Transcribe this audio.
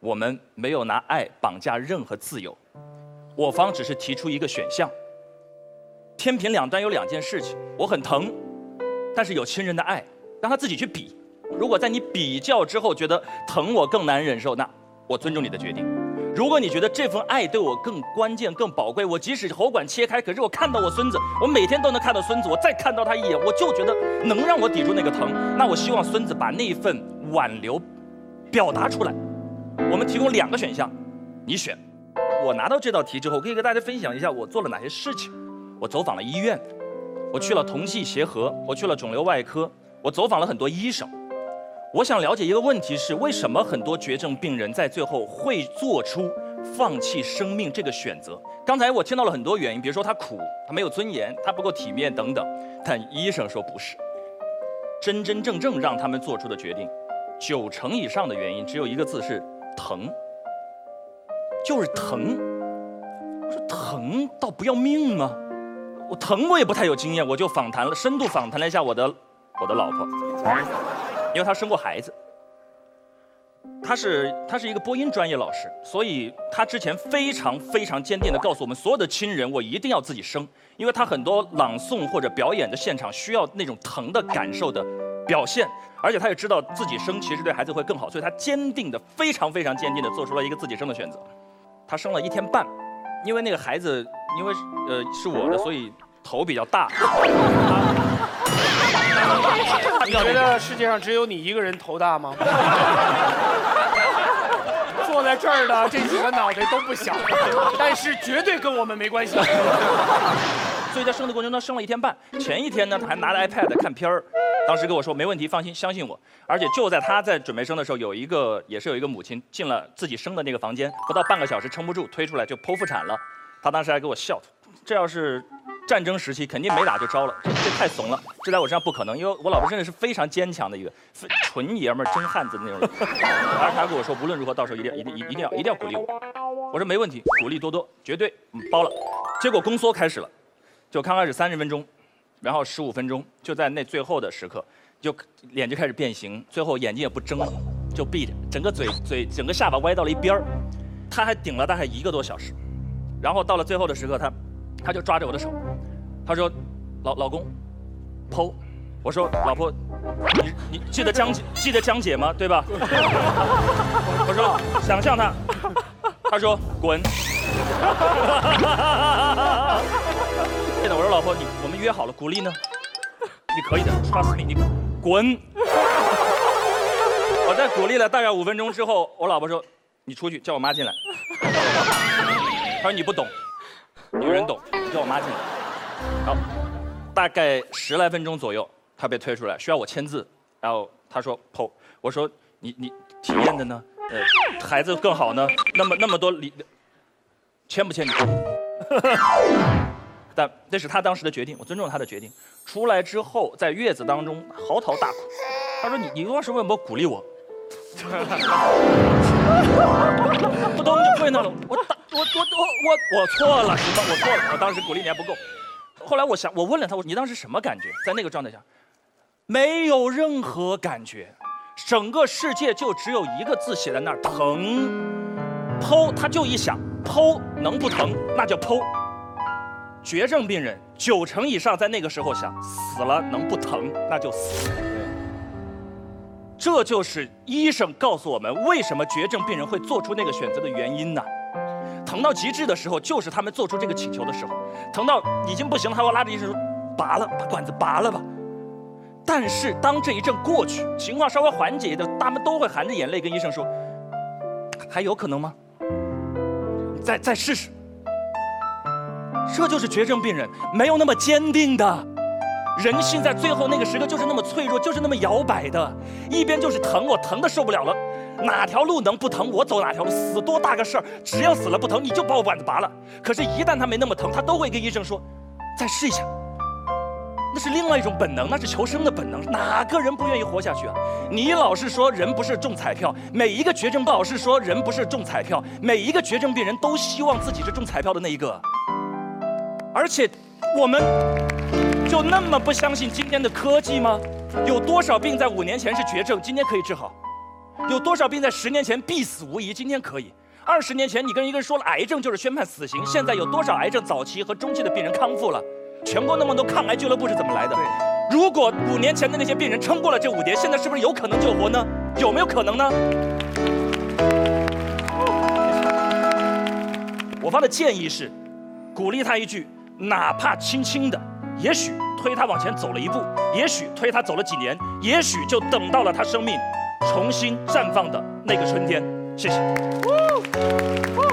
我们没有拿爱绑架任何自由，我方只是提出一个选项。天平两端有两件事情，我很疼，但是有亲人的爱，让他自己去比。如果在你比较之后觉得疼我更难忍受，那我尊重你的决定。如果你觉得这份爱对我更关键、更宝贵，我即使喉管切开，可是我看到我孙子，我每天都能看到孙子，我再看到他一眼，我就觉得能让我抵住那个疼。那我希望孙子把那份挽留表达出来。我们提供两个选项，你选。我拿到这道题之后，可以跟大家分享一下我做了哪些事情。我走访了医院，我去了同济协和，我去了肿瘤外科，我走访了很多医生。我想了解一个问题是：为什么很多绝症病人在最后会做出放弃生命这个选择？刚才我听到了很多原因，比如说他苦，他没有尊严，他不够体面等等。但医生说不是，真真正正让他们做出的决定，九成以上的原因只有一个字是疼，就是疼。我说疼到不要命吗？我疼我也不太有经验，我就访谈了，深度访谈了一下我的我的老婆。因为她生过孩子，她是她是一个播音专业老师，所以她之前非常非常坚定地告诉我们所有的亲人，我一定要自己生，因为她很多朗诵或者表演的现场需要那种疼的感受的表现，而且他也知道自己生其实对孩子会更好，所以他坚定的非常非常坚定地做出了一个自己生的选择。他生了一天半，因为那个孩子因为呃是我的，所以头比较大。你觉得世界上只有你一个人头大吗？坐在这儿的这几个脑袋都不小，但是绝对跟我们没关系。所以在生的过程中生了一天半，前一天呢他还拿着 iPad 看片儿，当时跟我说没问题，放心，相信我。而且就在他在准备生的时候，有一个也是有一个母亲进了自己生的那个房间，不到半个小时撑不住，推出来就剖腹产了。他当时还给我笑，这要是。战争时期肯定没打就招了，这这太怂了，这在我身上不可能，因为我老婆真的是非常坚强的一个纯爷们儿、真汉子的那种人。而且他跟我说，无论如何，到时候一定一定一定要一定要鼓励我。我说没问题，鼓励多多，绝对嗯包了。结果宫缩开始了，就刚开始三十分钟，然后十五分钟，就在那最后的时刻，就脸就开始变形，最后眼睛也不睁了，就闭着，整个嘴嘴整个下巴歪到了一边儿。他还顶了大概一个多小时，然后到了最后的时刻，他。他就抓着我的手，他说：“老老公，剖。”我说：“老婆，你你记得江姐记得江姐吗？对吧？” 我说：“想象他。”他说：“滚。” 我说老婆，你我们约好了，鼓励呢？你可以的，trust me，你滚。我在鼓励了大概五分钟之后，我老婆说：“你出去，叫我妈进来。”他说：“你不懂。”女人懂，你叫我妈进来。好，大概十来分钟左右，她被推出来，需要我签字。然后他说剖，我说你你体验的呢？呃，孩子更好呢？那么那么多礼，签不签你？但这是他当时的决定，我尊重他的决定。出来之后，在月子当中嚎啕大哭。他说你你当时为什么鼓励我？不懂就跪那了，我打我我我我我错了，行吧，我错了，我当时鼓励你还不够。后来我想，我问了他，我说你当时什么感觉？在那个状态下，没有任何感觉，整个世界就只有一个字写在那儿，疼。剖，他就一想，剖能不疼，那就剖。绝症病人九成以上在那个时候想，死了能不疼，那就死。这就是医生告诉我们为什么绝症病人会做出那个选择的原因呢？疼到极致的时候，就是他们做出这个请求的时候；疼到已经不行了，他会拉着医生说：“拔了，把管子拔了吧。”但是当这一阵过去，情况稍微缓解的，他们都会含着眼泪跟医生说：“还有可能吗？再再试试。”这就是绝症病人没有那么坚定的。人性在最后那个时刻就是那么脆弱，就是那么摇摆的，一边就是疼，我疼的受不了了，哪条路能不疼我走哪条路，死多大个事儿，只要死了不疼你就把我管子拔了。可是，一旦他没那么疼，他都会跟医生说，再试一下。那是另外一种本能，那是求生的本能，哪个人不愿意活下去啊？你老是说人不是中彩票，每一个绝症老是说人不是中彩票，每一个绝症病人都希望自己是中彩票的那一个，而且我们。就那么不相信今天的科技吗？有多少病在五年前是绝症，今天可以治好？有多少病在十年前必死无疑，今天可以？二十年前你跟一个人说了癌症就是宣判死刑，现在有多少癌症早期和中期的病人康复了？全国那么多抗癌俱乐部是怎么来的？如果五年前的那些病人撑过了这五年，现在是不是有可能救活呢？有没有可能呢？我方的建议是，鼓励他一句，哪怕轻轻的，也许推他往前走了一步，也许推他走了几年，也许就等到了他生命重新绽放的那个春天。谢谢。